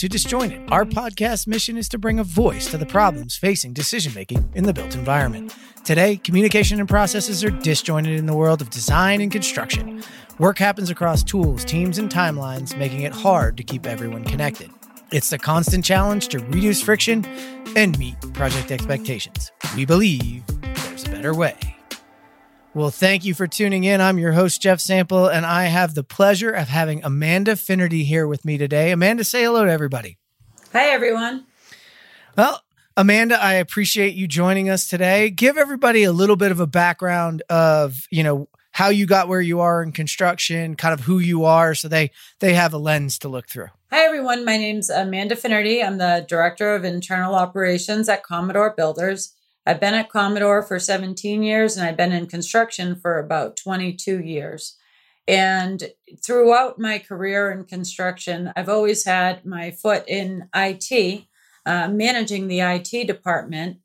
to Disjointed. Our podcast mission is to bring a voice to the problems facing decision making in the built environment. Today, communication and processes are disjointed in the world of design and construction. Work happens across tools, teams, and timelines, making it hard to keep everyone connected. It's the constant challenge to reduce friction and meet project expectations. We believe there's a better way. Well, thank you for tuning in. I'm your host, Jeff Sample, and I have the pleasure of having Amanda Finnerty here with me today. Amanda, say hello to everybody. Hi, everyone. Well, Amanda, I appreciate you joining us today. Give everybody a little bit of a background of, you know, how you got where you are in construction, kind of who you are, so they they have a lens to look through. Hi, everyone. My name's Amanda Finnerty. I'm the Director of Internal Operations at Commodore Builders. I've been at Commodore for 17 years and I've been in construction for about 22 years. And throughout my career in construction, I've always had my foot in IT, uh, managing the IT department.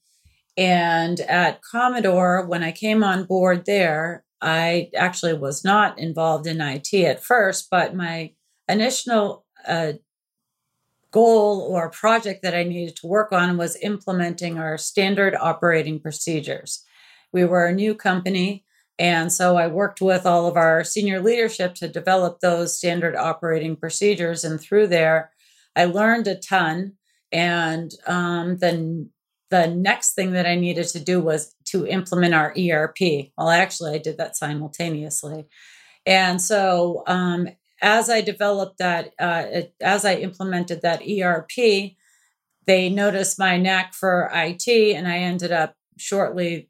And at Commodore, when I came on board there, I actually was not involved in IT at first, but my initial uh, goal or project that I needed to work on was implementing our standard operating procedures. We were a new company, and so I worked with all of our senior leadership to develop those standard operating procedures. And through there, I learned a ton. And um, then the next thing that I needed to do was to implement our ERP. Well, actually, I did that simultaneously. And so um, as I developed that, uh, as I implemented that ERP, they noticed my knack for IT, and I ended up shortly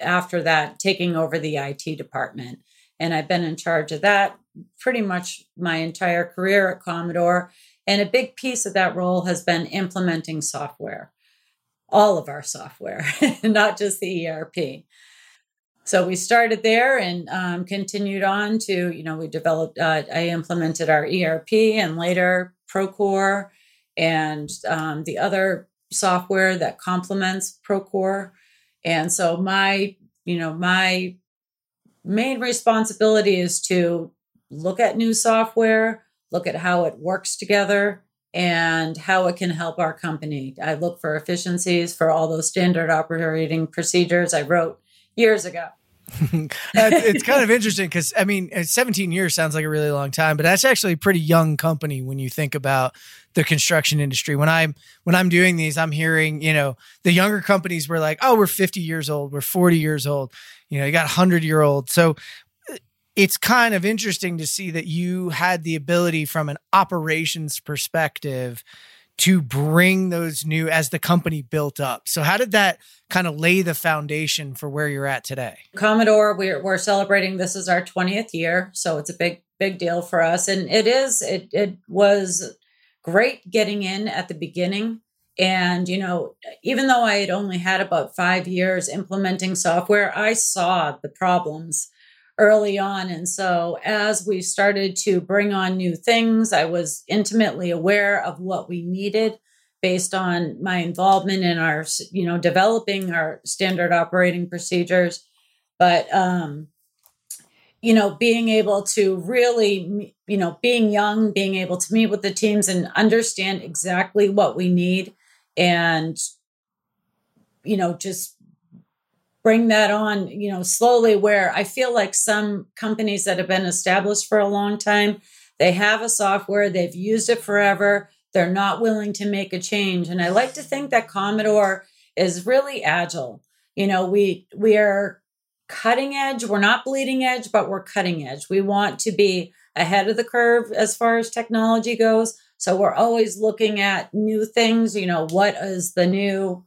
after that taking over the IT department. And I've been in charge of that pretty much my entire career at Commodore. And a big piece of that role has been implementing software, all of our software, not just the ERP so we started there and um, continued on to you know we developed uh, i implemented our erp and later procore and um, the other software that complements procore. And so my you know my main responsibility is to look at new software look at how it works together and how it can help our company. I look for efficiencies for all those standard operating procedures. I wrote years ago. it's kind of interesting because I mean, uh, 17 years sounds like a really long time, but that's actually a pretty young company when you think about the construction industry. When I'm when I'm doing these, I'm hearing you know the younger companies were like, oh, we're 50 years old, we're 40 years old, you know, you got 100 year old. So uh, it's kind of interesting to see that you had the ability from an operations perspective to bring those new as the company built up. So how did that kind of lay the foundation for where you're at today? Commodore, we're we're celebrating this is our 20th year, so it's a big big deal for us and it is it it was great getting in at the beginning and you know even though I had only had about 5 years implementing software, I saw the problems early on. And so as we started to bring on new things, I was intimately aware of what we needed based on my involvement in our, you know, developing our standard operating procedures. But, um, you know, being able to really, you know, being young, being able to meet with the teams and understand exactly what we need and, you know, just bring that on, you know, slowly where I feel like some companies that have been established for a long time, they have a software, they've used it forever, they're not willing to make a change. And I like to think that Commodore is really agile. You know, we we are cutting edge, we're not bleeding edge, but we're cutting edge. We want to be ahead of the curve as far as technology goes. So we're always looking at new things, you know, what is the new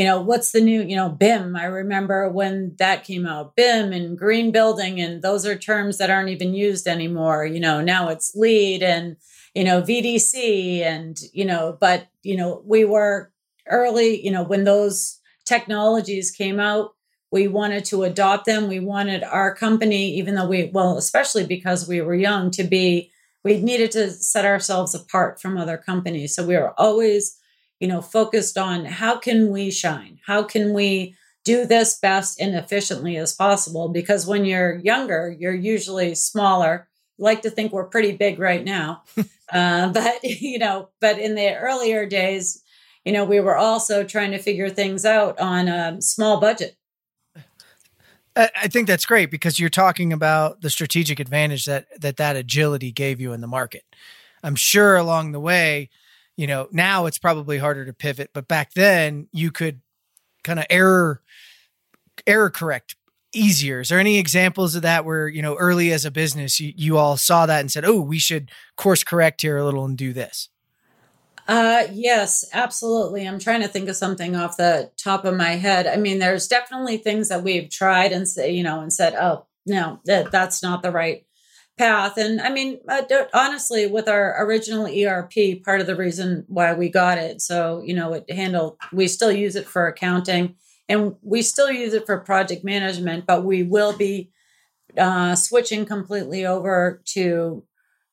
you know, what's the new, you know, BIM? I remember when that came out, BIM and green building, and those are terms that aren't even used anymore. You know, now it's LEED and, you know, VDC and, you know, but, you know, we were early, you know, when those technologies came out, we wanted to adopt them. We wanted our company, even though we, well, especially because we were young, to be, we needed to set ourselves apart from other companies. So we were always, you know, focused on how can we shine? How can we do this best and efficiently as possible? Because when you're younger, you're usually smaller like to think we're pretty big right now. uh, but, you know, but in the earlier days, you know, we were also trying to figure things out on a small budget. I think that's great because you're talking about the strategic advantage that that that agility gave you in the market. I'm sure along the way, you know, now it's probably harder to pivot, but back then you could kind of error error correct easier. Is there any examples of that where, you know, early as a business you, you all saw that and said, "Oh, we should course correct here a little and do this"? Uh, yes, absolutely. I'm trying to think of something off the top of my head. I mean, there's definitely things that we've tried and say, you know, and said, oh, no, that that's not the right path. And I mean, uh, honestly, with our original ERP, part of the reason why we got it, so you know, it handled. We still use it for accounting, and we still use it for project management, but we will be uh, switching completely over to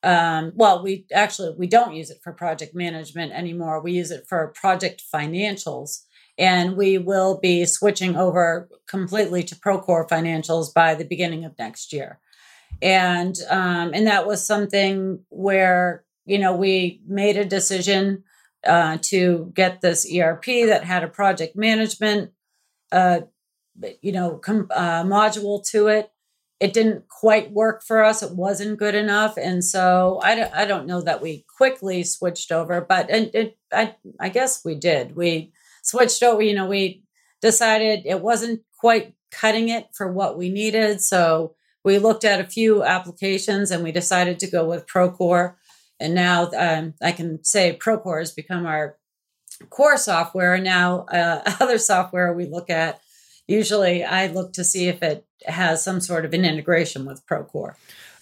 um, well we actually we don't use it for project management anymore we use it for project financials and we will be switching over completely to procore financials by the beginning of next year and um, and that was something where you know we made a decision uh, to get this erp that had a project management uh, you know com- uh, module to it it didn't quite work for us. It wasn't good enough. And so I don't, I don't know that we quickly switched over, but it, it, I, I guess we did. We switched over, you know, we decided it wasn't quite cutting it for what we needed. So we looked at a few applications and we decided to go with Procore. And now um, I can say Procore has become our core software. And now uh, other software we look at, usually I look to see if it has some sort of an integration with Procore.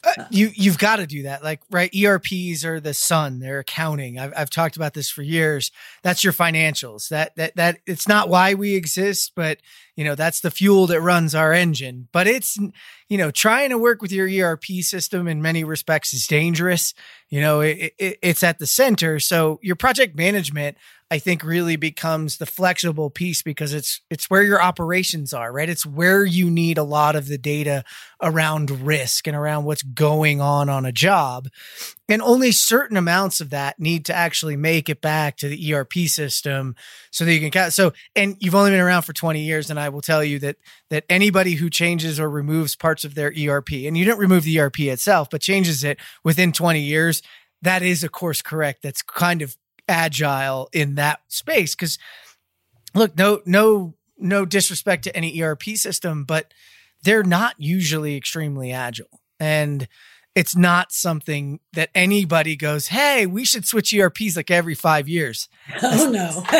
Uh, you you've got to do that. Like right erps are the sun. They're accounting. I've, I've talked about this for years. That's your financials. That that that it's not why we exist but you know that's the fuel that runs our engine. But it's you know trying to work with your erp system in many respects is dangerous you know it, it, it's at the center so your project management I think really becomes the flexible piece because it's it's where your operations are, right? It's where you need a lot of the data around risk and around what's going on on a job. And only certain amounts of that need to actually make it back to the ERP system so that you can count. So, and you've only been around for 20 years and I will tell you that that anybody who changes or removes parts of their ERP and you don't remove the ERP itself, but changes it within 20 years, that is a course correct that's kind of agile in that space. Because look no no no disrespect to any erp system but they're not usually extremely agile. And it's not something that anybody goes hey we should switch erps like every five years oh no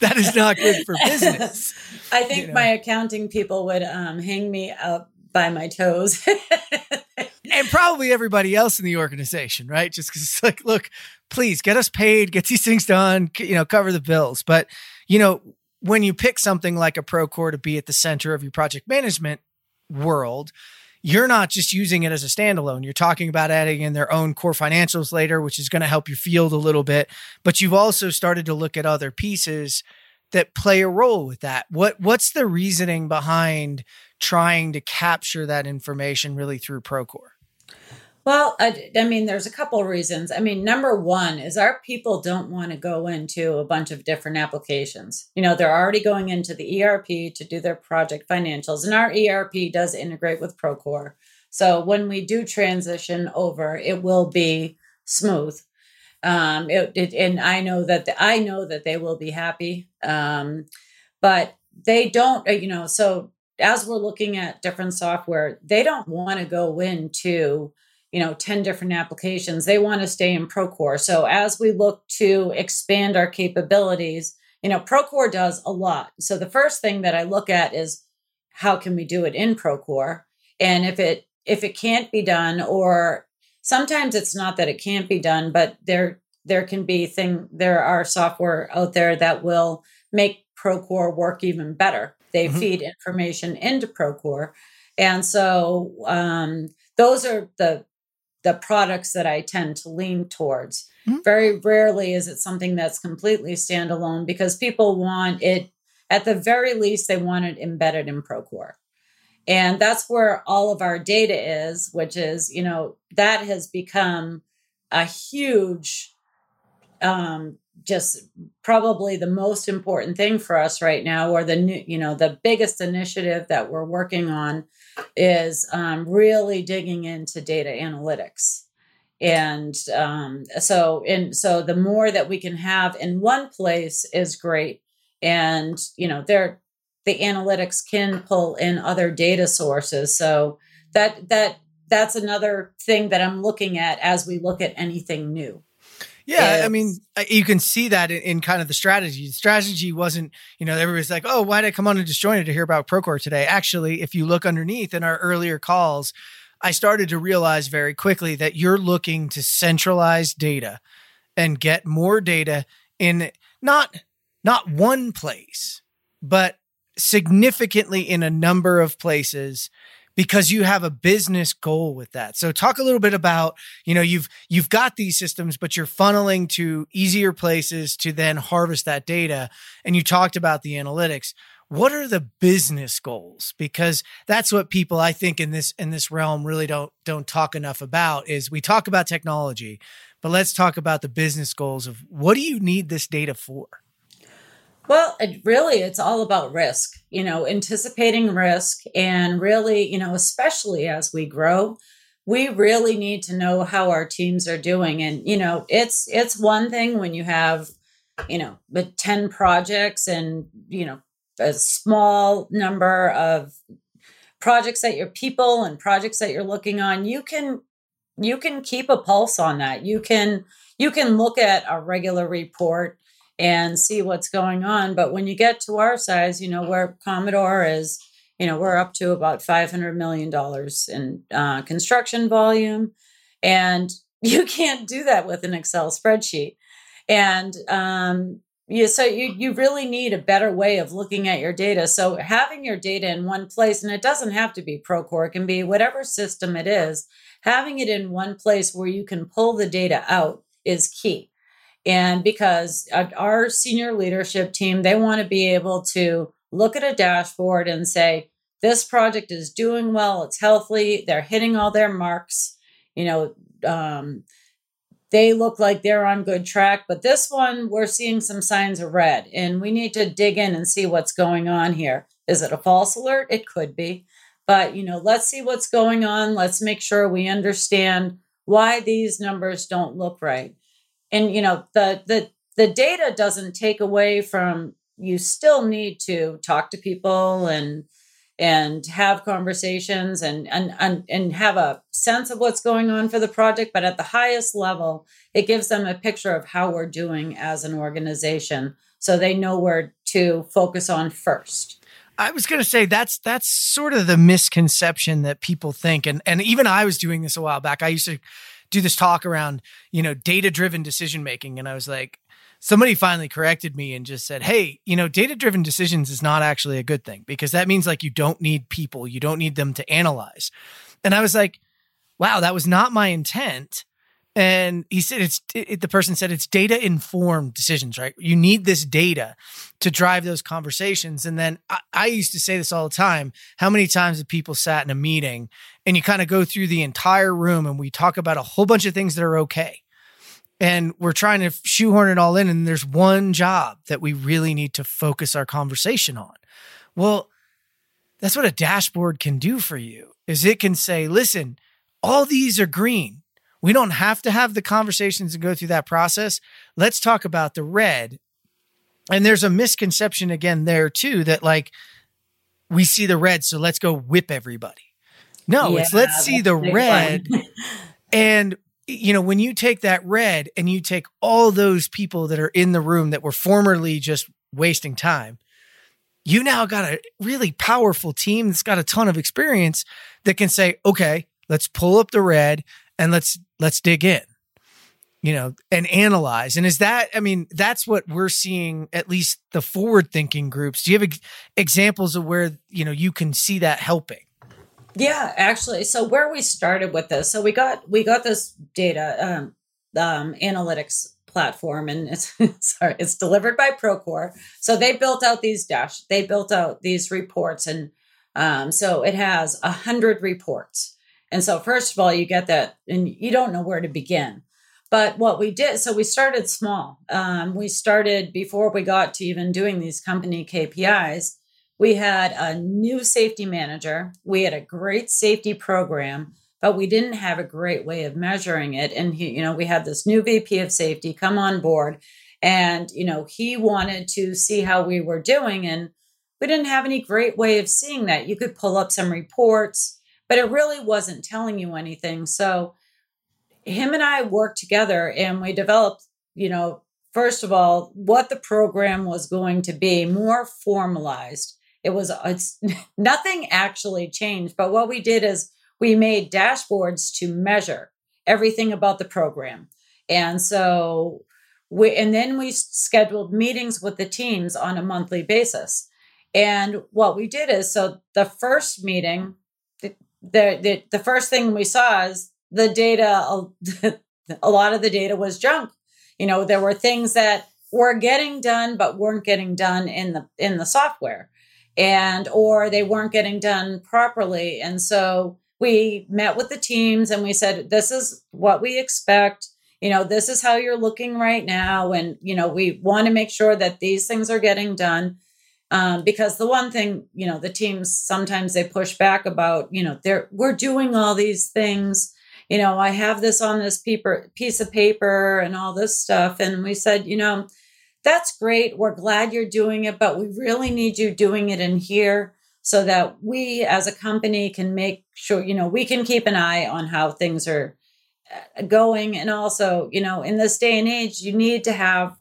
that is not good for business i think you know? my accounting people would um, hang me up by my toes and probably everybody else in the organization, right? Just because it's like, look, please get us paid, get these things done, you know, cover the bills. But, you know, when you pick something like a Procore to be at the center of your project management world, you're not just using it as a standalone. You're talking about adding in their own core financials later, which is going to help your field a little bit. But you've also started to look at other pieces that play a role with that. What what's the reasoning behind trying to capture that information really through Procore? Well, I, I, mean, there's a couple of reasons. I mean, number one is our people don't want to go into a bunch of different applications. You know, they're already going into the ERP to do their project financials, and our ERP does integrate with Procore. So when we do transition over, it will be smooth. Um, it, it, and I know that the, I know that they will be happy. Um, but they don't, uh, you know. So as we're looking at different software, they don't want to go into you know 10 different applications they want to stay in procore. So as we look to expand our capabilities you know procore does a lot. So the first thing that i look at is how can we do it in procore? And if it if it can't be done or sometimes it's not that it can't be done but there there can be thing there are software out there that will make procore work even better. They mm-hmm. feed information into procore. And so um, those are the the products that I tend to lean towards. Mm-hmm. Very rarely is it something that's completely standalone because people want it, at the very least, they want it embedded in Procore. And that's where all of our data is, which is, you know, that has become a huge, um, just probably the most important thing for us right now, or the new, you know, the biggest initiative that we're working on is um, really digging into data analytics. And um, so and so the more that we can have in one place is great. And you know there the analytics can pull in other data sources. So that that that's another thing that i'm looking at as we look at anything new yeah, I mean, you can see that in, in, kind of the strategy. The strategy wasn't, you know, everybody's like, "Oh, why did I come on to Disjointed to hear about Procore today?" Actually, if you look underneath in our earlier calls, I started to realize very quickly that you're looking to centralize data and get more data in not not one place, but significantly in a number of places because you have a business goal with that. So talk a little bit about, you know, you've you've got these systems but you're funneling to easier places to then harvest that data. And you talked about the analytics. What are the business goals? Because that's what people i think in this in this realm really don't don't talk enough about is we talk about technology but let's talk about the business goals of what do you need this data for well it really it's all about risk you know anticipating risk and really you know especially as we grow we really need to know how our teams are doing. And you know it's it's one thing when you have you know the 10 projects and you know a small number of projects that your people and projects that you're looking on you can you can keep a pulse on that. You can you can look at a regular report and see what's going on but when you get to our size you know where commodore is you know we're up to about 500 million dollars in uh, construction volume and you can't do that with an excel spreadsheet and um, yeah, so you you really need a better way of looking at your data. So having your data in one place, and it doesn't have to be Procore, it can be whatever system it is. Having it in one place where you can pull the data out is key. And because our senior leadership team, they want to be able to look at a dashboard and say, this project is doing well, it's healthy, they're hitting all their marks. You know, um, they look like they're on good track. But this one, we're seeing some signs of red, and we need to dig in and see what's going on here. Is it a false alert? It could be. But, you know, let's see what's going on. Let's make sure we understand why these numbers don't look right. And, you know, the, the, the data doesn't take away from you still need to talk to people and and have conversations and, and and and have a sense of what's going on for the project. But at the highest level it gives them a picture of how we're doing as an organization. So they know where to focus on first. I was going to say that's that's sort of the misconception that people think. And and even I was doing this a while back. I used to do this talk around you know data driven decision making and I was like somebody finally corrected me and just said, Hey, you know, data driven decisions is not actually a good thing because that means like you don't need people, you don't need them to analyze. And I was like, wow, that was not my intent. And he said, it's it, the person said it's data informed decisions, right? You need this data to drive those conversations. And then I, I used to say this all the time. How many times have people sat in a meeting and you kind of go through the entire room and we talk about a whole bunch of things that are okay? and we're trying to shoehorn it all in and there's one job that we really need to focus our conversation on. Well that's what a dashboard can do for you is it can say listen all these are green. We don't have to have the conversations and go through that process. Let's talk about the red. And there's a misconception again there too that like we see the red so let's go whip everybody no yeah, it's let's see the red. And you know, when you take that red and you take all those people that are in the room that were formerly just wasting time, you now got a really powerful team that's got a ton of experience that can say, okay, let's pull up the red and let's let's dig in you know and analyze. And is that i mean that's what we're seeing at least the forward thinking groups. Do you have ex- examples of where you know you can see that helping yeah, actually. So where we started with this, so we got we got this data um, um, analytics platform, and it's sorry, it's delivered by Procore. So they built out these dash, they built out these reports, and Um, so it has a hundred reports. And so first of all, you get that and you don't know where to begin. But what we did, so we started small. Um, we started before we got to even doing these company KPIs. We had a new safety manager. We had a great safety program, but we didn't have a great way of measuring it. And he, you know, we had this new VP of safety come on board, and you know, he wanted to see how we were doing, and we didn't have any great way of seeing that. You could pull up some reports, but it really wasn't telling you anything. So him and I worked together and we developed, you know, first of all, what the program was going to be more formalized. It was it's nothing actually changed, but what we did is we made dashboards to measure everything about the program. And so we and then we scheduled meetings with the teams on a monthly basis. And what we did is so the first meeting the the, the first thing we saw is the data, a lot of the data was junk. You know, there were things that were getting done but weren't getting done in the in the software and or they weren't getting done properly. And so we met with the teams and we said this is what we expect. You know this is how you're looking right now. And you know we want to make sure that these things are getting done um, because the one thing you know the teams sometimes they push back about you know they're we're doing all these things. You know, I have this on this paper, piece of paper and all this stuff. And we said, you know, that's great. We're glad you're doing it, but we really need you doing it in here so that we as a company can make sure, you know, we can keep an eye on how things are uh, going. And also, you know, in this day and age, you need to have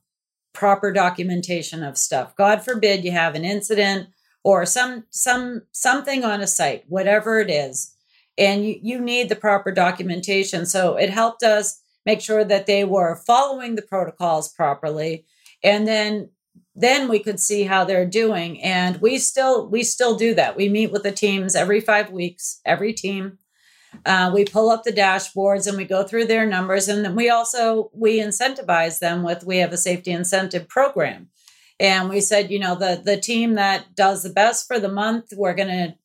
proper documentation of stuff. God forbid you have an incident or some some something on a site, whatever it is and you, you need the proper documentation. So it helped us make sure that they were following the protocols properly. And then then we could see how they're doing. And we still we still do that. We meet with the teams every five weeks every team. Uh, we pull up the dashboards and we go through their numbers. And then we also we incentivize them with we have a safety incentive program. And we said you know the the team that does the best for the month we're going to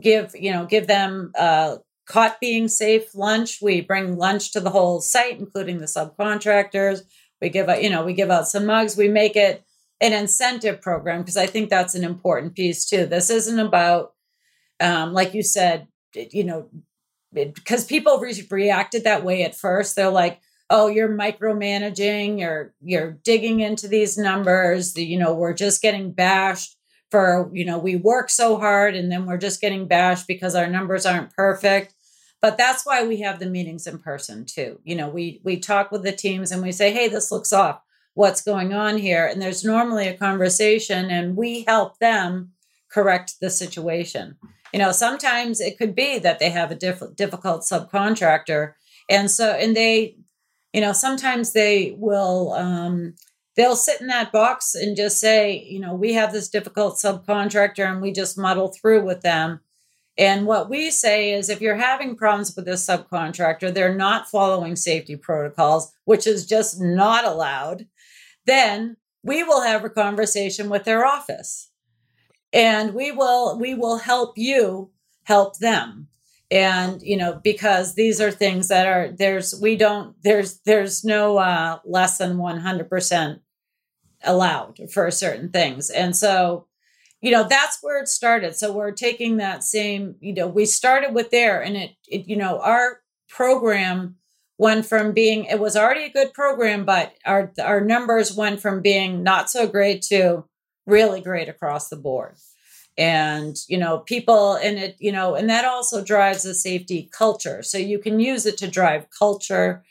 give you know give them uh, caught being safe lunch. We bring lunch to the whole site, including the subcontractors. We give out you know we give out some mugs. We make it an incentive program because I think that's an important piece too. This isn't about um, like you said, you know, because people re- reacted that way at first. They're like, "Oh, you're micromanaging. You're you're digging into these numbers. You know, we're just getting bashed." for you know we work so hard and then we're just getting bashed because our numbers aren't perfect but that's why we have the meetings in person too. You know we we talk with the teams and we say hey this looks off. What's going on here? And there's normally a conversation and we help them correct the situation. You know sometimes it could be that they have a diff- difficult subcontractor and so and they you know sometimes they will um they'll sit in that box and just say, you know, we have this difficult subcontractor and we just muddle through with them. And what we say is if you're having problems with this subcontractor, they're not following safety protocols, which is just not allowed, then we will have a conversation with their office. And we will we will help you help them. And you know, because these are things that are there's we don't there's there's no uh less than 100% allowed for certain things. And so, you know, that's where it started. So we're taking that same, you know, we started with there and it, it you know, our program went from being it was already a good program, but our our numbers went from being not so great to really great across the board. And you know, people and it, you know, and that also drives a safety culture. So you can use it to drive culture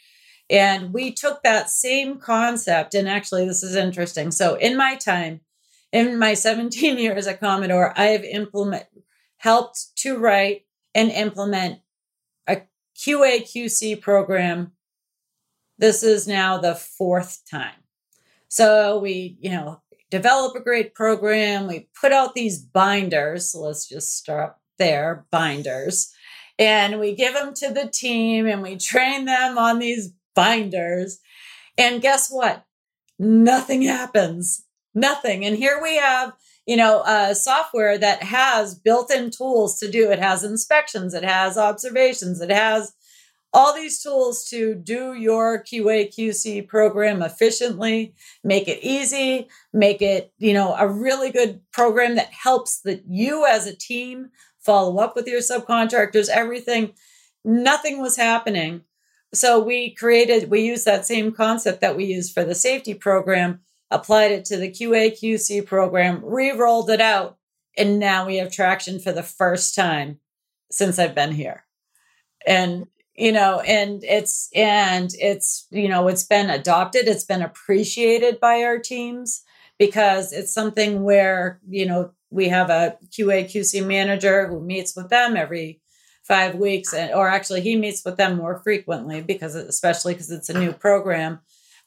and we took that same concept, and actually, this is interesting. So, in my time, in my 17 years at Commodore, I have implement helped to write and implement a QA QC program. This is now the fourth time. So we, you know, develop a great program. We put out these binders. So let's just start there, binders. And we give them to the team and we train them on these binders. And guess what? Nothing happens. Nothing. And here we have, you know, software that has built-in tools to do. It has inspections, it has observations, it has all these tools to do your QA QC program efficiently, make it easy, make it, you know, a really good program that helps that you as a team follow up with your subcontractors, everything. Nothing was happening. So we created, we used that same concept that we used for the safety program, applied it to the QA QC program, re rolled it out, and now we have traction for the first time since I've been here. And you know and it's and it's you know it's been adopted it's been appreciated by our teams because it's something where you know we have a qa qc manager who meets with them every five weeks and or actually he meets with them more frequently because especially because it's a new program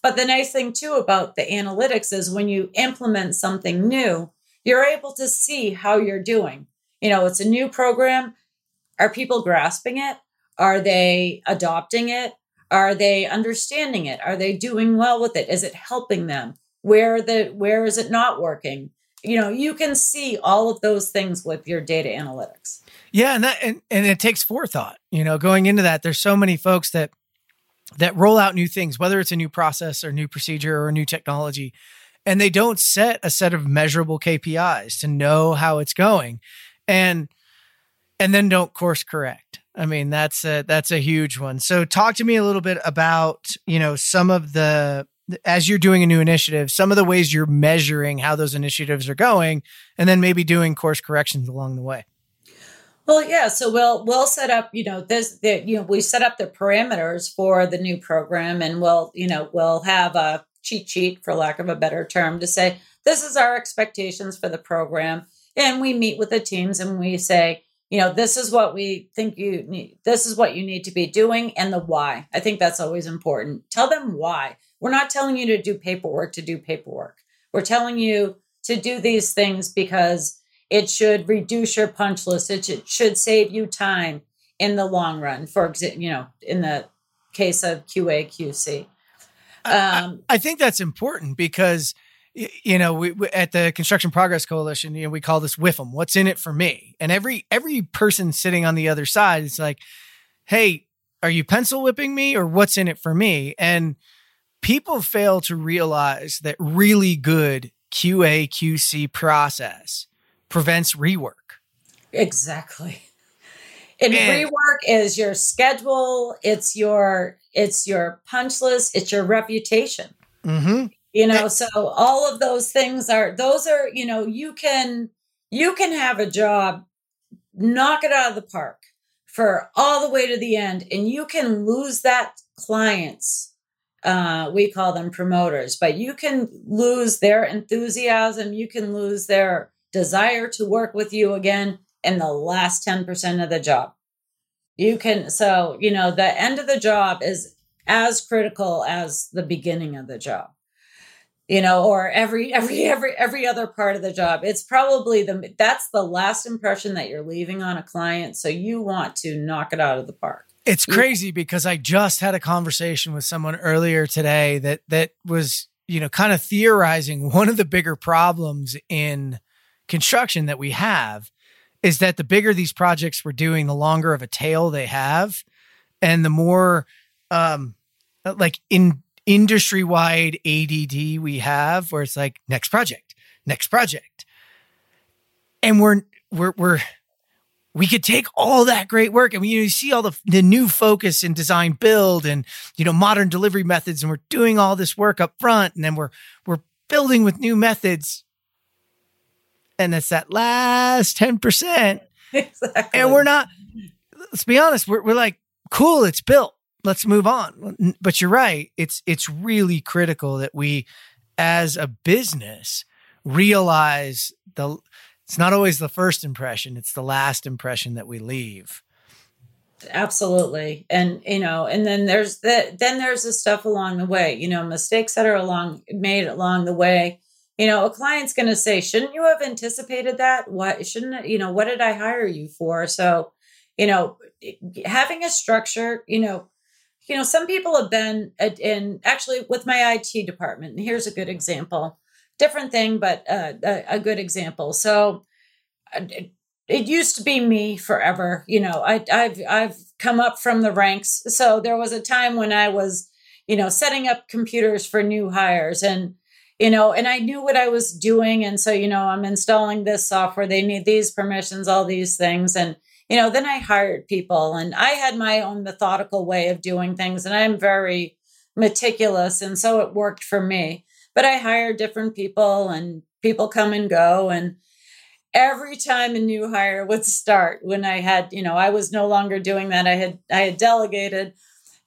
but the nice thing too about the analytics is when you implement something new you're able to see how you're doing you know it's a new program are people grasping it are they adopting it? Are they understanding it? Are they doing well with it? Is it helping them? Where the where is it not working? You know, you can see all of those things with your data analytics. Yeah, and that and, and it takes forethought. You know, going into that, there's so many folks that that roll out new things, whether it's a new process or new procedure or a new technology, and they don't set a set of measurable KPIs to know how it's going. And and then don't course correct. I mean, that's a that's a huge one. So talk to me a little bit about, you know, some of the as you're doing a new initiative, some of the ways you're measuring how those initiatives are going and then maybe doing course corrections along the way. Well, yeah. So we'll we'll set up, you know, this the, you know, we set up the parameters for the new program and we'll, you know, we'll have a cheat sheet for lack of a better term to say this is our expectations for the program. And we meet with the teams and we say, you know this is what we think you need this is what you need to be doing and the why i think that's always important tell them why we're not telling you to do paperwork to do paperwork we're telling you to do these things because it should reduce your punch list it should save you time in the long run for example you know in the case of qa qc um, I, I think that's important because you know, we, we, at the Construction Progress Coalition, you know, we call this WIFM. What's in it for me? And every every person sitting on the other side is like, "Hey, are you pencil whipping me, or what's in it for me?" And people fail to realize that really good QA QC process prevents rework. Exactly. And, and rework is your schedule. It's your it's your punch list. It's your reputation. Mm-hmm you know so all of those things are those are you know you can you can have a job knock it out of the park for all the way to the end and you can lose that clients uh, we call them promoters but you can lose their enthusiasm you can lose their desire to work with you again in the last 10% of the job. You can so you know the end of the job is as critical as the beginning of the job. You know or every every every every other part of the job. It's probably the that's the last impression that you're leaving on a client so you want to knock it out of the park. It's crazy because i just had a conversation with someone earlier today that that was you know kind of theorizing one of the bigger problems in construction that we have is that the bigger these projects we're doing the longer of a tail they have and the more um like in industry wide ADD we have where it's like next project, next project. And we're, we're, we're, we could take all that great work and we you, know, you see all the, the new focus in design build and you know modern delivery methods and we're doing all this work up front and then we're we're building with new methods and it's that last 10% exactly. and we're not let's be honest we're, we're like cool it's built let's move on. But you're right. It's it's really critical that we as a business realize the it's not always the first impression, it's the last impression that we leave. Absolutely. And you know, and then there's the then there's the stuff along the way, you know, mistakes that are along made along the way. You know, a client's going to say, "Shouldn't you have anticipated that? What shouldn't you know, what did I hire you for?" So, you know, having a structure, you know, you know, some people have been in actually with my IT department. Here's a good example. different thing, but uh, a, a, good example. So uh, it, it, used to be me forever. You know, I, I've I've come up from the ranks. So there was a time when I was, you know, setting up computers for new hires and you know, and I knew what I was doing. And so, you know, I'm installing this software, they need these permissions, all these things. And, you know, then I hired people and I had my own methodical way of doing things. And I'm very meticulous. And so it worked for me. But I hired different people and people come and go. And every time a new hire would start, when I had, you know, I was no longer doing that. I had I had delegated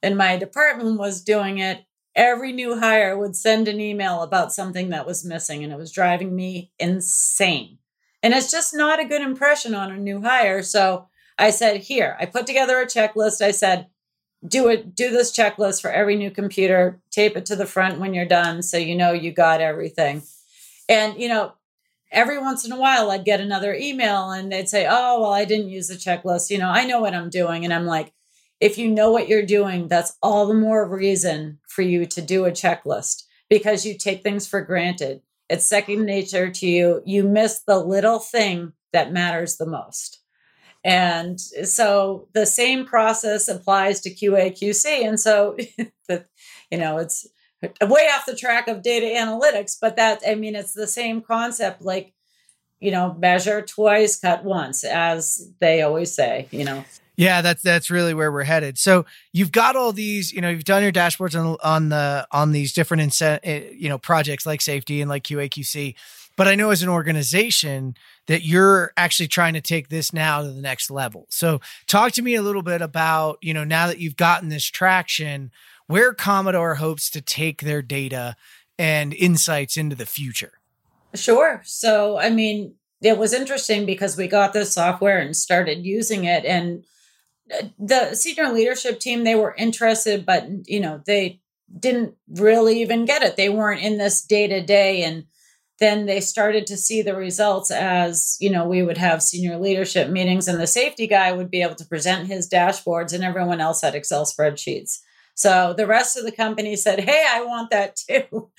and my department was doing it every new hire would send an email about something that was missing and it was driving me insane. And it's just not a good impression on a new hire. So I said, here, I put together a checklist. I said, do it, do this checklist for every new computer, tape it to the front when you're done so you know you got everything. And, you know, every once in a while I'd get another email and they'd say, oh, well, I didn't use the checklist. You know, I know what I'm doing. And I'm like, if you know what you're doing, that's all the more reason for you to do a checklist because you take things for granted. It's second nature to you. You miss the little thing that matters the most. And so the same process applies to QA QC. And so, the, you know, it's way off the track of data analytics, but that, I mean, it's the same concept like, you know, measure twice, cut once, as they always say, you know. Yeah, that's that's really where we're headed. So you've got all these, you know, you've done your dashboards on on the on these different inset, eh, you know, projects like safety and like QAQC. But I know as an organization that you're actually trying to take this now to the next level. So talk to me a little bit about, you know, now that you've gotten this traction, where Commodore hopes to take their data and insights into the future. Sure. So, I mean, it was interesting because we got this software and started using it and the senior leadership team they were interested but you know they didn't really even get it. They weren't in this day to day and then they started to see the results as you know we would have senior leadership meetings and the safety guy would be able to present his dashboards and everyone else had excel spreadsheets. So the rest of the company said hey i want that too.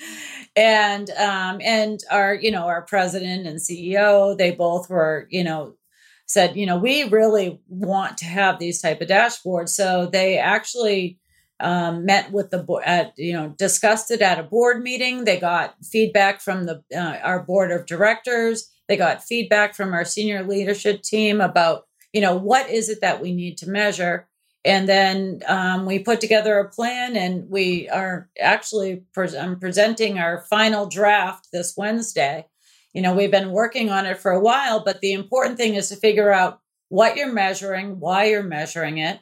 And um and our you know our president and ceo they both were you know said, you know, we really want to have these type of dashboards. So they actually um, met with the board, at, you know, discussed it at a board meeting. They got feedback from the uh, our board of directors. They got feedback from our senior leadership team about, you know, what is it that we need to measure. And then um, we put together a plan, and we are actually pre- I'm presenting our final draft this Wednesday you know, we've been working on it for a while, but the important thing is to figure out what you're measuring, why you're measuring it.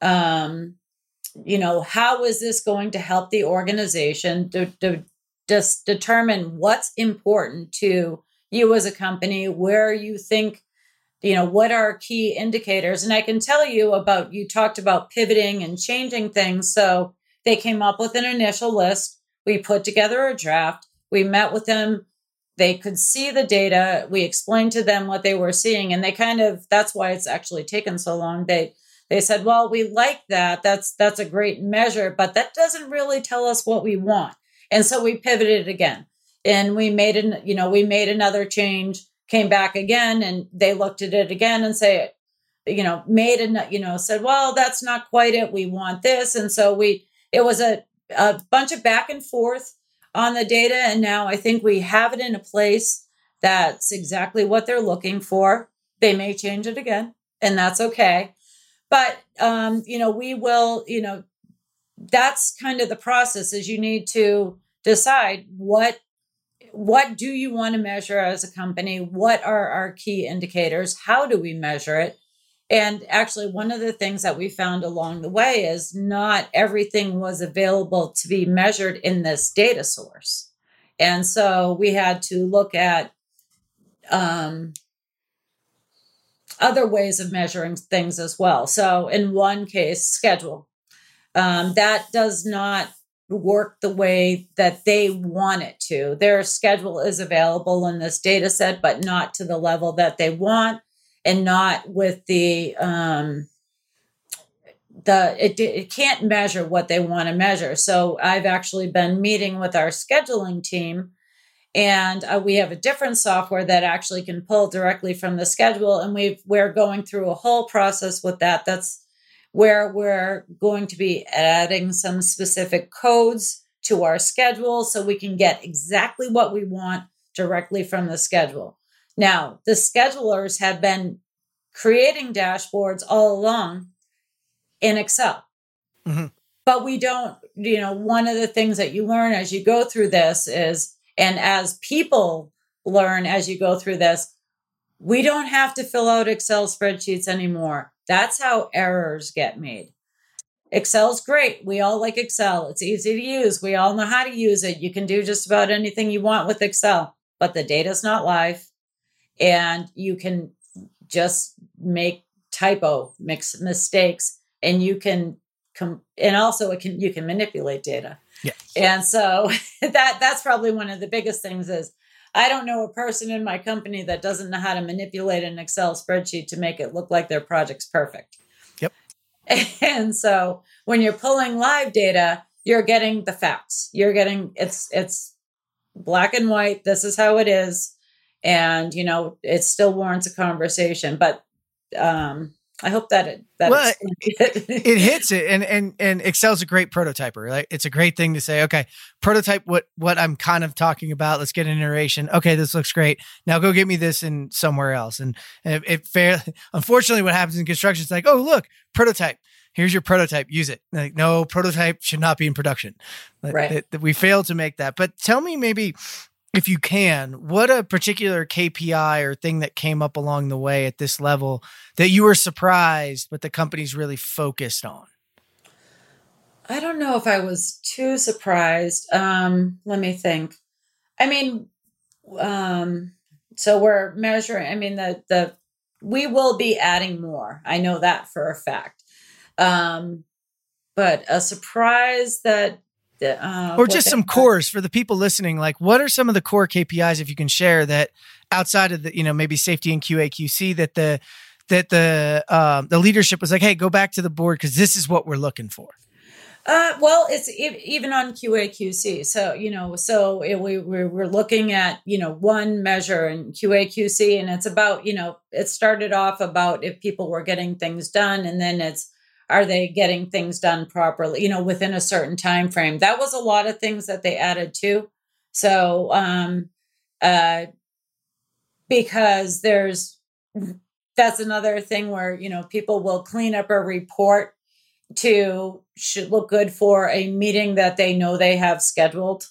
Um, you know, how is this going to help the organization to, to just determine what's important to you as a company, where you think, you know, what are key indicators? And I can tell you about, you talked about pivoting and changing things. So they came up with an initial list. We put together a draft. We met with them they could see the data we explained to them what they were seeing and they kind of that's why it's actually taken so long. They they said well we like that. That's that's a great measure but that doesn't really tell us what we want. And so we pivoted again. And we made an you know we made another change came back again and they looked at it again and say you know made a you know said well that's not quite it. We want this. And so we it was a a bunch of back and forth on the data. And now I think we have it in a place that's exactly what they're looking for. They may change it again, and that's okay. But, um, you know, we will, you know, that's kind of the process is you need to decide what what do you want to measure as a company what are our key indicators how do we measure it and actually, one of the things that we found along the way is not everything was available to be measured in this data source. And so we had to look at um, other ways of measuring things as well. So, in one case, schedule. Um, that does not work the way that they want it to. Their schedule is available in this data set, but not to the level that they want and not with the um, the it, it can't measure what they want to measure. So I've actually been meeting with our scheduling team and uh, we have a different software that actually can pull directly from the schedule and we've we're going through a whole process with that that's where we're going to be adding some specific codes to our schedule so we can get exactly what we want directly from the schedule now the schedulers have been creating dashboards all along in excel mm-hmm. but we don't you know one of the things that you learn as you go through this is and as people learn as you go through this, we don't have to fill out Excel spreadsheets anymore. That's how errors get made. Excel's great. We all like Excel. It's easy to use. We all know how to use it. You can do just about anything you want with Excel, but the data's not live. And you can just make typo, mix mistakes, and you can come and also it can you can manipulate data. Yeah. And so that that's probably one of the biggest things is I don't know a person in my company that doesn't know how to manipulate an Excel spreadsheet to make it look like their project's perfect. Yep. And so when you're pulling live data, you're getting the facts. You're getting it's it's black and white. This is how it is. And you know, it still warrants a conversation. But um I hope that it that well, it, it hits it, and and and Excel's a great prototyper. Right, it's a great thing to say. Okay, prototype what what I'm kind of talking about. Let's get an iteration. Okay, this looks great. Now go get me this in somewhere else. And, and it, it fair. Unfortunately, what happens in construction is like, oh look, prototype. Here's your prototype. Use it. Like no, prototype should not be in production. Right. It, we failed to make that. But tell me maybe if you can, what a particular KPI or thing that came up along the way at this level that you were surprised, but the company's really focused on? I don't know if I was too surprised. Um, let me think. I mean, um, so we're measuring. I mean, the the we will be adding more. I know that for a fact. Um, but a surprise that uh, or just some cores for the people listening. Like, what are some of the core KPIs, if you can share that outside of the, you know, maybe safety and QA QC that the that the uh, the leadership was like, hey, go back to the board because this is what we're looking for. Uh, well, it's even on QA QC. So you know, so it, we we're, we're looking at you know one measure in QA QC, and it's about you know it started off about if people were getting things done, and then it's are they getting things done properly you know within a certain time frame that was a lot of things that they added to so um uh because there's that's another thing where you know people will clean up a report to should look good for a meeting that they know they have scheduled.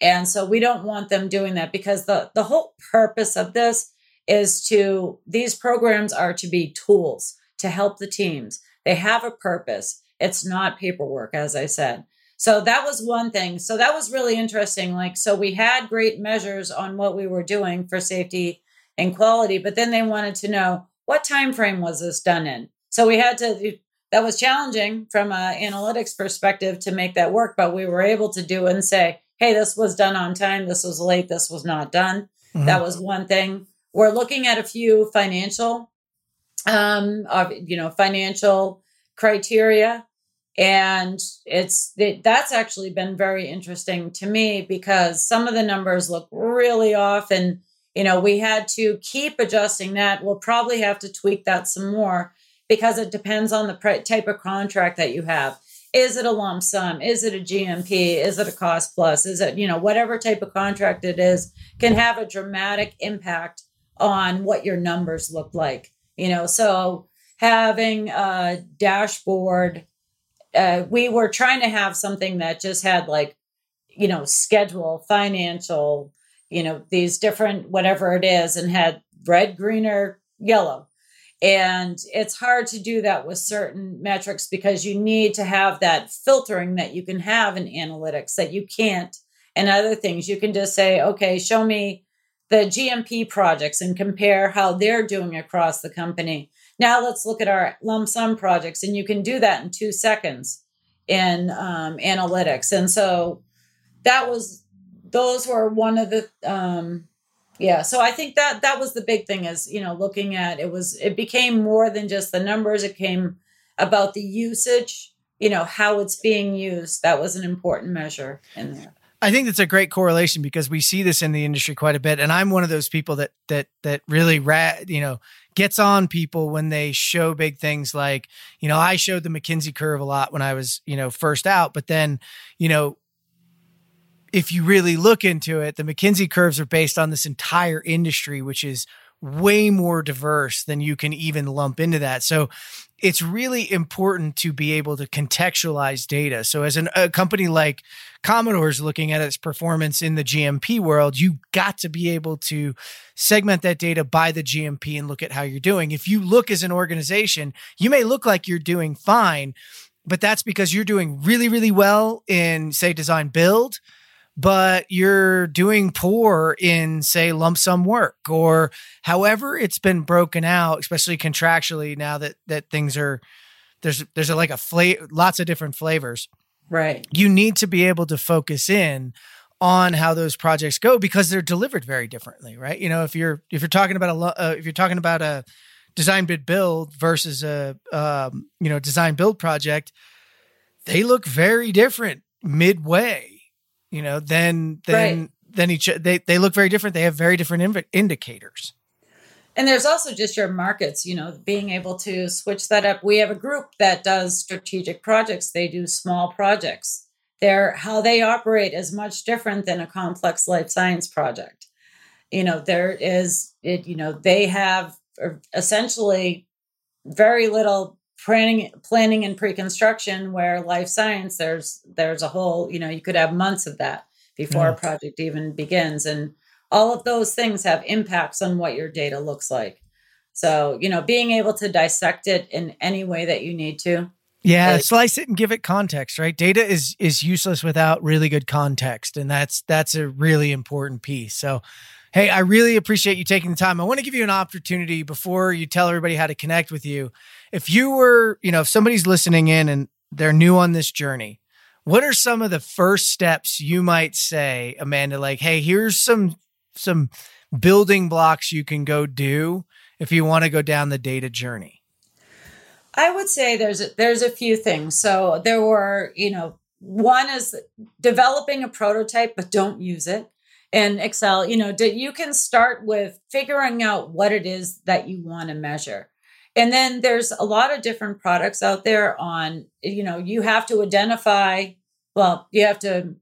And so we don't want them doing that because the the whole purpose of this is to these programs are to be tools to help the teams they have a purpose. It's not paperwork, as I said. So that was one thing. So that was really interesting. Like, so we had great measures on what we were doing for safety and quality, but then they wanted to know what time frame was this done in. So we had to. That was challenging from an analytics perspective to make that work, but we were able to do and say, "Hey, this was done on time. This was late. This was not done." Mm-hmm. That was one thing. We're looking at a few financial um, of you know financial criteria, and it's it, that's actually been very interesting to me because some of the numbers look really off, and you know we had to keep adjusting that. We'll probably have to tweak that some more because it depends on the type of contract that you have. Is it a lump sum? Is it a GMP? Is it a cost plus? Is it, you know, whatever type of contract it is, can have a dramatic impact on what your numbers look like you know so having a dashboard uh, we were trying to have something that just had like you know schedule financial you know these different whatever it is and had red green or yellow. And it's hard to do that with certain metrics because you need to have that filtering that you can have in analytics that you can't and other things. You can just say okay show me the GMP projects and compare how they're doing across the company. Now let's look at our lump sum projects, and you can do that in two seconds in um, analytics. And so that was those were one of the um, yeah. So I think that that was the big thing is you know looking at it was it became more than just the numbers. It came about the usage. You know how it's being used. That was an important measure in there. I think that's a great correlation because we see this in the industry quite a bit, and I'm one of those people that that that really rat you know gets on people when they show big things like you know I showed the McKinsey curve a lot when I was you know first out, but then you know if you really look into it, the McKinsey curves are based on this entire industry, which is way more diverse than you can even lump into that. So it's really important to be able to contextualize data. So as an, a company like Commodore is looking at its performance in the GMP world, you got to be able to segment that data by the GMP and look at how you're doing. If you look as an organization, you may look like you're doing fine, but that's because you're doing really, really well in say design build but you're doing poor in say lump sum work or however it's been broken out especially contractually now that that things are there's there's a, like a flavor lots of different flavors. Right. You need to be able to focus in on how those projects go because they're delivered very differently right? You know if you're if you're talking about a uh, if you're talking about a design bid build versus a um, you know design build project they look very different midway you know, then then right. then each they they look very different. They have very different inv- indicators. And there's also just your markets, you know, being able to switch that up. We have a group that does strategic projects. They do small projects. They're how they operate is much different than a complex life science project. You know, there is it, you know, they have er, essentially very little planning planning and pre-construction where life science there's there's a whole you know you could have months of that before yeah. a mm. project even begins and all of those things have impacts on what your data looks like so you know being able to dissect it in any way that you need to yeah is, slice it and give it context right data is is useless without really good context and that's that's a really important piece so Hey, I really appreciate you taking the time. I want to give you an opportunity before you tell everybody how to connect with you. If you were, you know, if somebody's listening in and they're new on this journey, what are some of the first steps you might say, Amanda, like, hey, here's some some building blocks you can go do if you want to go down the data journey? I would say there's a, there's a few things. So there were, you know, one is developing a prototype but don't use it in Excel, you know, you can start with figuring out what it is that you want to measure. And then there's a lot of different products out there on, you know, you have to identify, well, you have to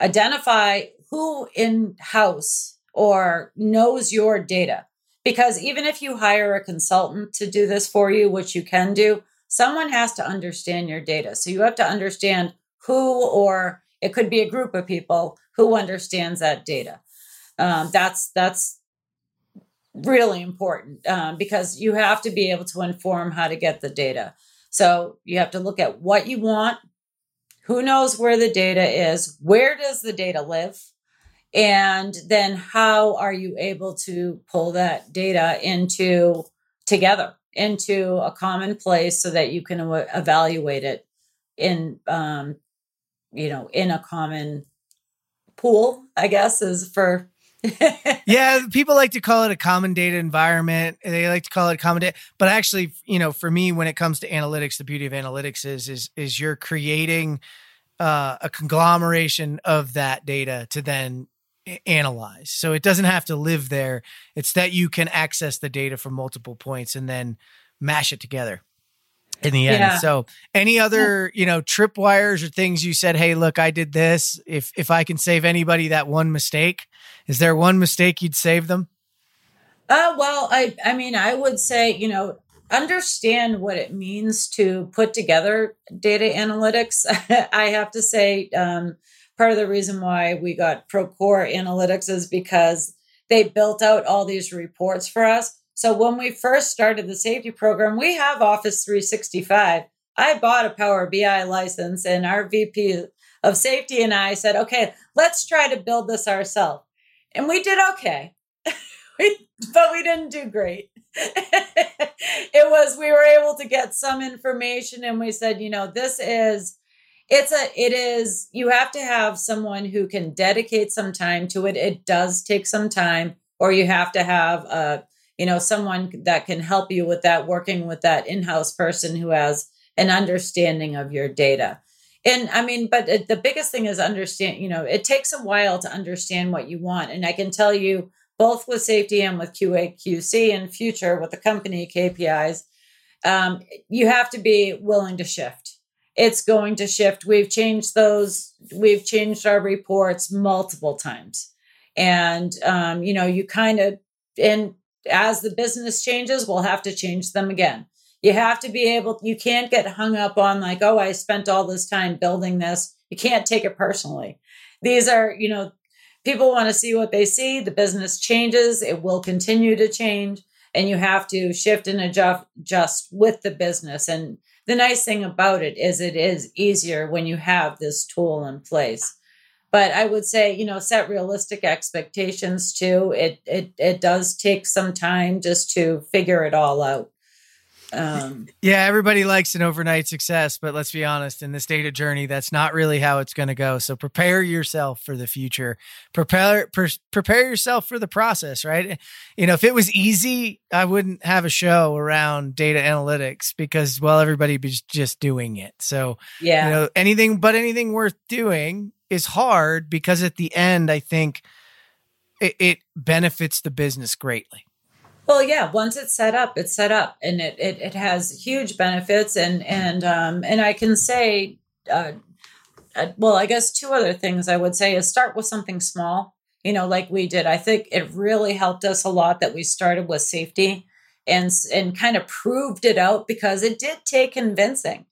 identify who in house or knows your data. Because even if you hire a consultant to do this for you, which you can do, someone has to understand your data. So you have to understand who, or it could be a group of people who understands that data. Um, that's that's really important um, because you have to be able to inform how to get the data. So you have to look at what you want, who knows where the data is, where does the data live, and then how are you able to pull that data into together into a common place so that you can evaluate it in um, you know in a common pool, I guess, is for. yeah, people like to call it a common data environment. They like to call it common data, but actually, you know, for me, when it comes to analytics, the beauty of analytics is is is you're creating uh, a conglomeration of that data to then analyze. So it doesn't have to live there. It's that you can access the data from multiple points and then mash it together in the end. Yeah. So any other, you know, tripwires or things you said, hey, look, I did this. If if I can save anybody that one mistake, is there one mistake you'd save them? Uh well, I I mean, I would say, you know, understand what it means to put together data analytics. I have to say, um, part of the reason why we got Procore Analytics is because they built out all these reports for us so when we first started the safety program, we have Office 365. I bought a Power BI license, and our VP of safety and I said, okay, let's try to build this ourselves. And we did okay, but we didn't do great. it was, we were able to get some information, and we said, you know, this is it's a it is you have to have someone who can dedicate some time to it it does take some time or you have to have a you know someone that can help you with that working with that in-house person who has an understanding of your data and I mean, but the biggest thing is understand, you know, it takes a while to understand what you want. And I can tell you both with safety and with QA, QC and future with the company KPIs, um, you have to be willing to shift. It's going to shift. We've changed those, we've changed our reports multiple times. And, um, you know, you kind of, and as the business changes, we'll have to change them again. You have to be able, you can't get hung up on like, oh, I spent all this time building this. You can't take it personally. These are, you know, people want to see what they see. The business changes, it will continue to change, and you have to shift and adjust just with the business. And the nice thing about it is it is easier when you have this tool in place. But I would say, you know, set realistic expectations too. It it it does take some time just to figure it all out. Um, yeah, everybody likes an overnight success, but let's be honest, in this data journey, that's not really how it's going to go. So prepare yourself for the future. Prepare per, prepare yourself for the process, right? You know, if it was easy, I wouldn't have a show around data analytics because well, everybody be just doing it. So, yeah. You know, anything but anything worth doing is hard because at the end, I think it, it benefits the business greatly. Well, yeah. Once it's set up, it's set up, and it it, it has huge benefits, and and um and I can say, uh, uh, well, I guess two other things I would say is start with something small. You know, like we did. I think it really helped us a lot that we started with safety, and and kind of proved it out because it did take convincing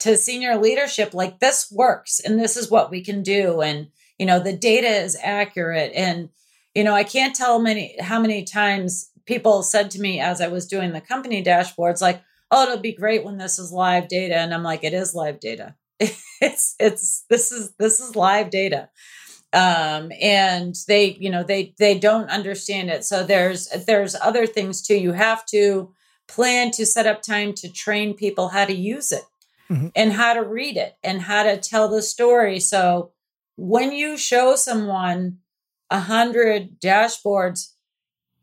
to senior leadership. Like this works, and this is what we can do, and you know the data is accurate, and you know I can't tell many how many times people said to me as I was doing the company dashboards, like, oh, it'll be great when this is live data. And I'm like, it is live data. it's it's this is this is live data. Um, and they, you know, they they don't understand it. So there's there's other things too. You have to plan to set up time to train people how to use it mm-hmm. and how to read it and how to tell the story. So when you show someone a hundred dashboards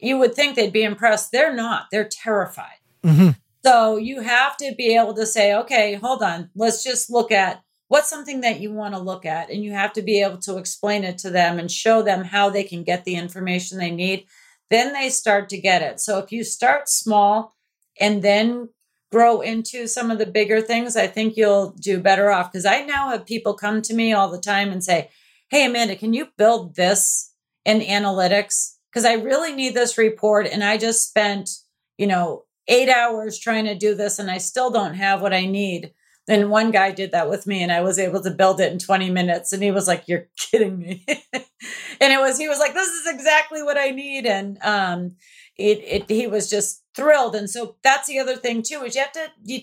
you would think they'd be impressed. They're not, they're terrified. Mm-hmm. So you have to be able to say, okay, hold on, let's just look at what's something that you want to look at. And you have to be able to explain it to them and show them how they can get the information they need. Then they start to get it. So if you start small and then grow into some of the bigger things, I think you'll do better off. Because I now have people come to me all the time and say, Hey, Amanda, can you build this in analytics? Because I really need this report. And I just spent, you know, eight hours trying to do this and I still don't have what I need. And one guy did that with me and I was able to build it in 20 minutes. And he was like, You're kidding me. and it was, he was like, This is exactly what I need. And um, it, it, he was just thrilled. And so that's the other thing too, is you have to, you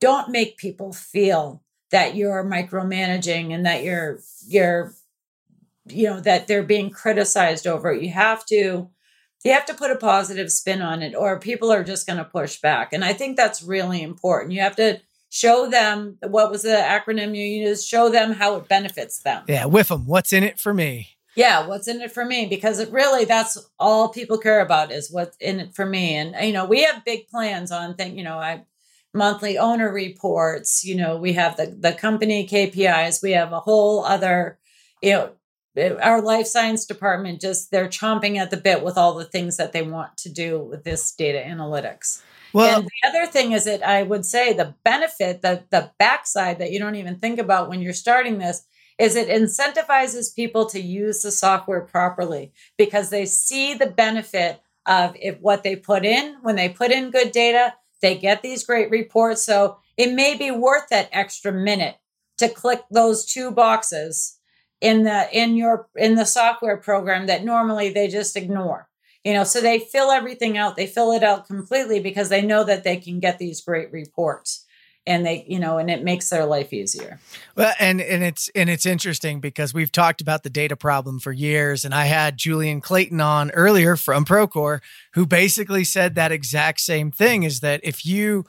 don't make people feel that you're micromanaging and that you're, you're you know that they're being criticized over it. You have to you have to put a positive spin on it or people are just going to push back. And i think that's really important. You have to show them what was the acronym you used show them how it benefits them. Yeah with them what's in it for me? Yeah what's in it for me? Because it really that's all people care about is what's in it for me. And you know we have big plans on thing you know i monthly owner reports you know we have the the company kpis we have a whole other you know our life science department just they're chomping at the bit with all the things that they want to do with this data analytics. Well, and the other thing is that I would say the benefit, the the backside that you don't even think about when you're starting this is it incentivizes people to use the software properly because they see the benefit of if what they put in when they put in good data, they get these great reports. So it may be worth that extra minute to click those two boxes in the in your in the software program that normally they just ignore. You know so they fill everything out they fill it out completely because they know that they can get these great reports and they you know and it makes their life easier. Well and and it's and it's interesting because we've talked about the data problem for years and i had julian clayton on earlier from procore who basically said that exact same thing is that if you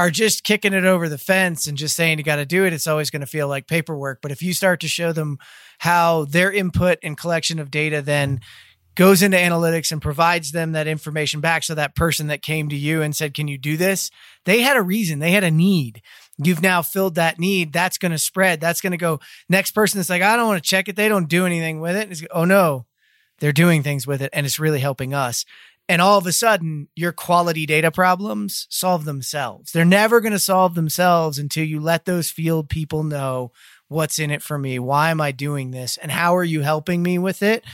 are just kicking it over the fence and just saying you got to do it, it's always going to feel like paperwork. But if you start to show them how their input and collection of data then goes into analytics and provides them that information back. So that person that came to you and said, Can you do this? They had a reason, they had a need. You've now filled that need. That's going to spread. That's going to go. Next person that's like, I don't want to check it. They don't do anything with it. It's, oh no, they're doing things with it and it's really helping us. And all of a sudden, your quality data problems solve themselves. They're never going to solve themselves until you let those field people know what's in it for me. Why am I doing this? And how are you helping me with it?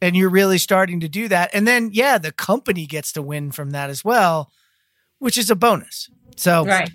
And you're really starting to do that. And then, yeah, the company gets to win from that as well, which is a bonus. So, right.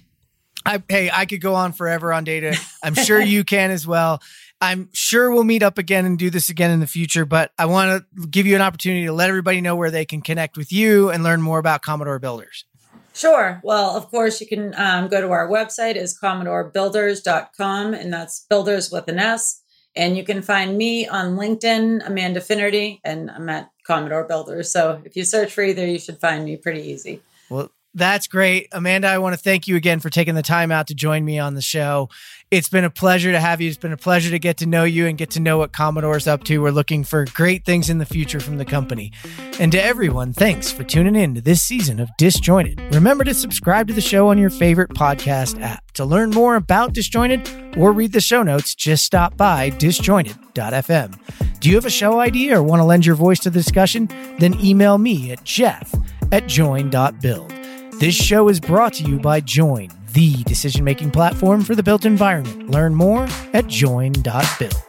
I, hey, I could go on forever on data. I'm sure you can as well. I'm sure we'll meet up again and do this again in the future, but I want to give you an opportunity to let everybody know where they can connect with you and learn more about Commodore Builders. Sure. Well, of course, you can um, go to our website is commodorebuilders.com, and that's builders with an S. And you can find me on LinkedIn, Amanda Finnerty, and I'm at Commodore Builders. So if you search for either, you should find me pretty easy. Well, that's great. Amanda, I want to thank you again for taking the time out to join me on the show. It's been a pleasure to have you. It's been a pleasure to get to know you and get to know what Commodore's up to. We're looking for great things in the future from the company. And to everyone, thanks for tuning in to this season of Disjointed. Remember to subscribe to the show on your favorite podcast app. To learn more about Disjointed or read the show notes, just stop by disjointed.fm. Do you have a show idea or want to lend your voice to the discussion? Then email me at jeff at join.build. This show is brought to you by Join, the decision making platform for the built environment. Learn more at join.build.